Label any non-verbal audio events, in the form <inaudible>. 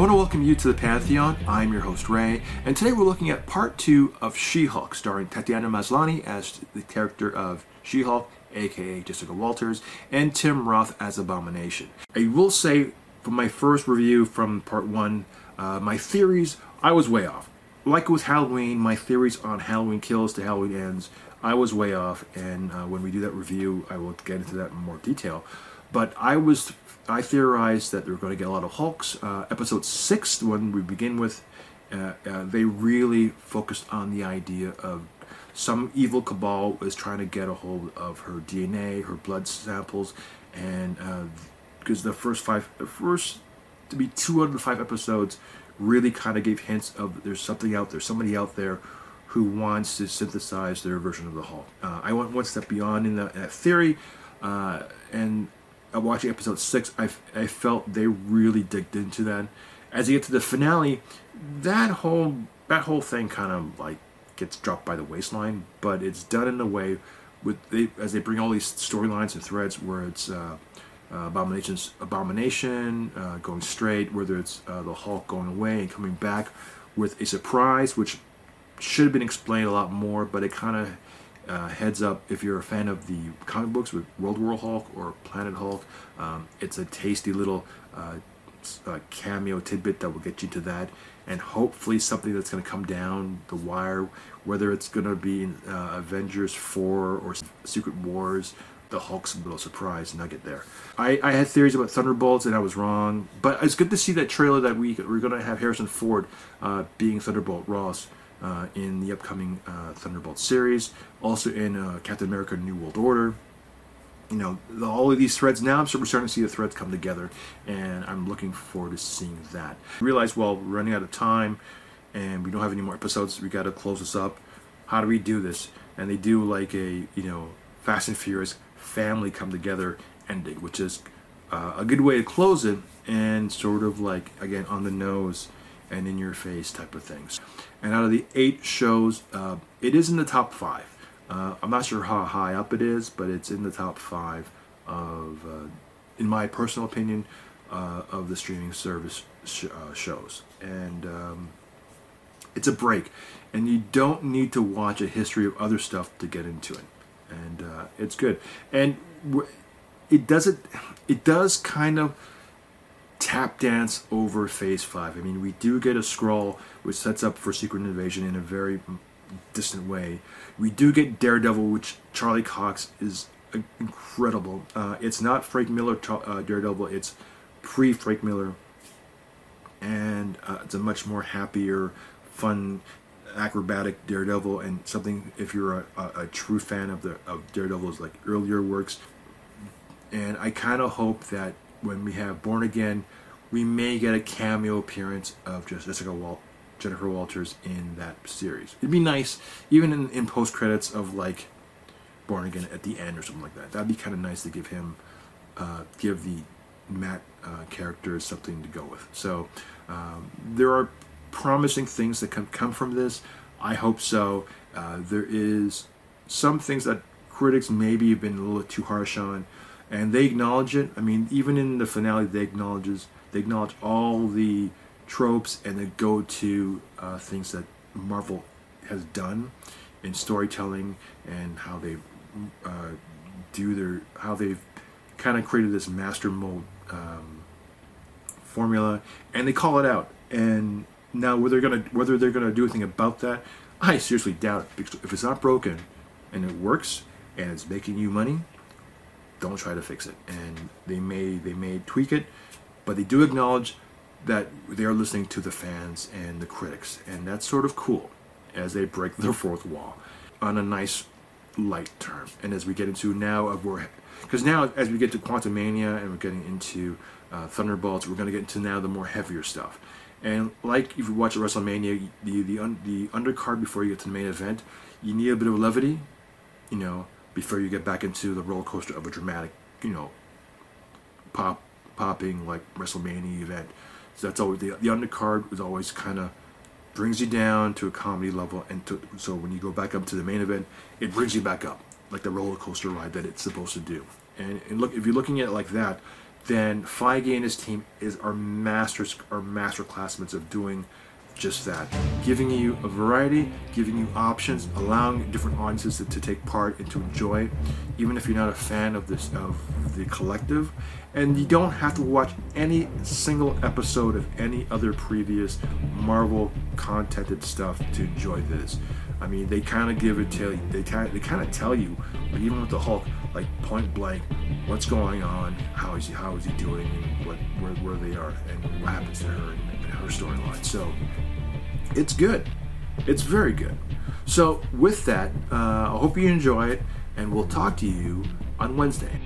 want to welcome you to the Pantheon. I'm your host, Ray, and today we're looking at part two of She Hulk, starring Tatiana Maslany as the character of She Hulk, aka Jessica Walters, and Tim Roth as Abomination. I will say, from my first review from part one, uh, my theories, I was way off. Like with Halloween, my theories on Halloween Kills to Halloween Ends, I was way off, and uh, when we do that review, I will get into that in more detail. But I was I theorized that they were going to get a lot of Hulks. Uh, episode six, the one we begin with, uh, uh, they really focused on the idea of some evil cabal was trying to get a hold of her DNA, her blood samples, and because uh, the first five, the first to be two out of the five episodes, really kind of gave hints of there's something out there, somebody out there who wants to synthesize their version of the Hulk. Uh, I went one step beyond in that, that theory, uh, and watching episode six, I, I felt they really digged into that. As you get to the finale, that whole that whole thing kind of like gets dropped by the waistline, but it's done in a way with they as they bring all these storylines and threads where it's uh, uh, abomination's abomination uh, going straight, whether it's uh, the Hulk going away and coming back with a surprise, which should have been explained a lot more, but it kind of uh, heads up if you're a fan of the comic books with World War Hulk or Planet Hulk. Um, it's a tasty little uh, uh, cameo tidbit that will get you to that, and hopefully something that's going to come down the wire, whether it's going to be uh, Avengers 4 or Secret Wars. The Hulk's little surprise nugget there. I, I had theories about Thunderbolts and I was wrong, but it's good to see that trailer that we, we're going to have Harrison Ford uh, being Thunderbolt Ross uh, in the upcoming uh, Thunderbolt series, also in uh, Captain America: New World Order. You know, the, all of these threads now. We're starting to see the threads come together, and I'm looking forward to seeing that. I realize, well, we're running out of time, and we don't have any more episodes. We got to close this up. How do we do this? And they do like a you know Fast and Furious family come together ending, which is uh, a good way to close it, and sort of like again on the nose and in your face type of things. And out of the eight shows, uh, it is in the top five. Uh, I'm not sure how high up it is, but it's in the top five of, uh, in my personal opinion, uh, of the streaming service sh- uh, shows. And um, it's a break, and you don't need to watch a history of other stuff to get into it. And uh, it's good. And it does it. It does kind of tap dance over phase five. I mean, we do get a scroll which sets up for Secret Invasion in a very distant way. We do get Daredevil, which Charlie Cox is incredible. Uh, it's not Frank Miller uh, Daredevil, it's pre Frank Miller. And uh, it's a much more happier, fun, acrobatic Daredevil, and something if you're a, a, a true fan of the of Daredevil's like earlier works. And I kind of hope that when we have Born Again, we may get a cameo appearance of just Jessica Wal- Jennifer Walters in that series. It'd be nice, even in, in post credits of like Born Again at the end or something like that. That'd be kind of nice to give him, uh, give the Matt uh, character something to go with. So um, there are promising things that can come from this. I hope so. Uh, there is some things that critics maybe have been a little too harsh on and they acknowledge it. I mean, even in the finale, they acknowledges they acknowledge all the tropes and they go to uh, things that Marvel has done in storytelling and how they uh, do their how they've kind of created this master mold um, formula, and they call it out. And now whether they're gonna whether they're gonna do anything about that, I seriously doubt it. Because if it's not broken and it works and it's making you money, don't try to fix it. And they may they may tweak it, but they do acknowledge that they are listening to the fans and the critics, and that's sort of cool as they break <laughs> the fourth wall on a nice light term. And as we get into now of where, because now as we get to Quantumania and we're getting into uh, Thunderbolts, we're going to get into now the more heavier stuff. And like if you watch WrestleMania, the the un, the undercard before you get to the main event, you need a bit of levity, you know, before you get back into the roller coaster of a dramatic, you know, pop popping like WrestleMania event. So that's always the the undercard is always kind of brings you down to a comedy level, and to, so when you go back up to the main event, it brings you back up like the roller coaster ride that it's supposed to do. And, and look, if you're looking at it like that, then Feige and his team is are masters are master classmen of doing just that, giving you a variety, giving you options, allowing different audiences to, to, take part and to enjoy, even if you're not a fan of this of the collective. And you don't have to watch any single episode of any other previous Marvel contented stuff to enjoy this. I mean, they kind of give it to they kind they kind of tell you, even with the Hulk, like point blank, what's going on, how is he how is he doing, and what where, where they are, and what happens to her and, and her storyline. So it's good. It's very good. So with that, uh, I hope you enjoy it, and we'll talk to you on Wednesday.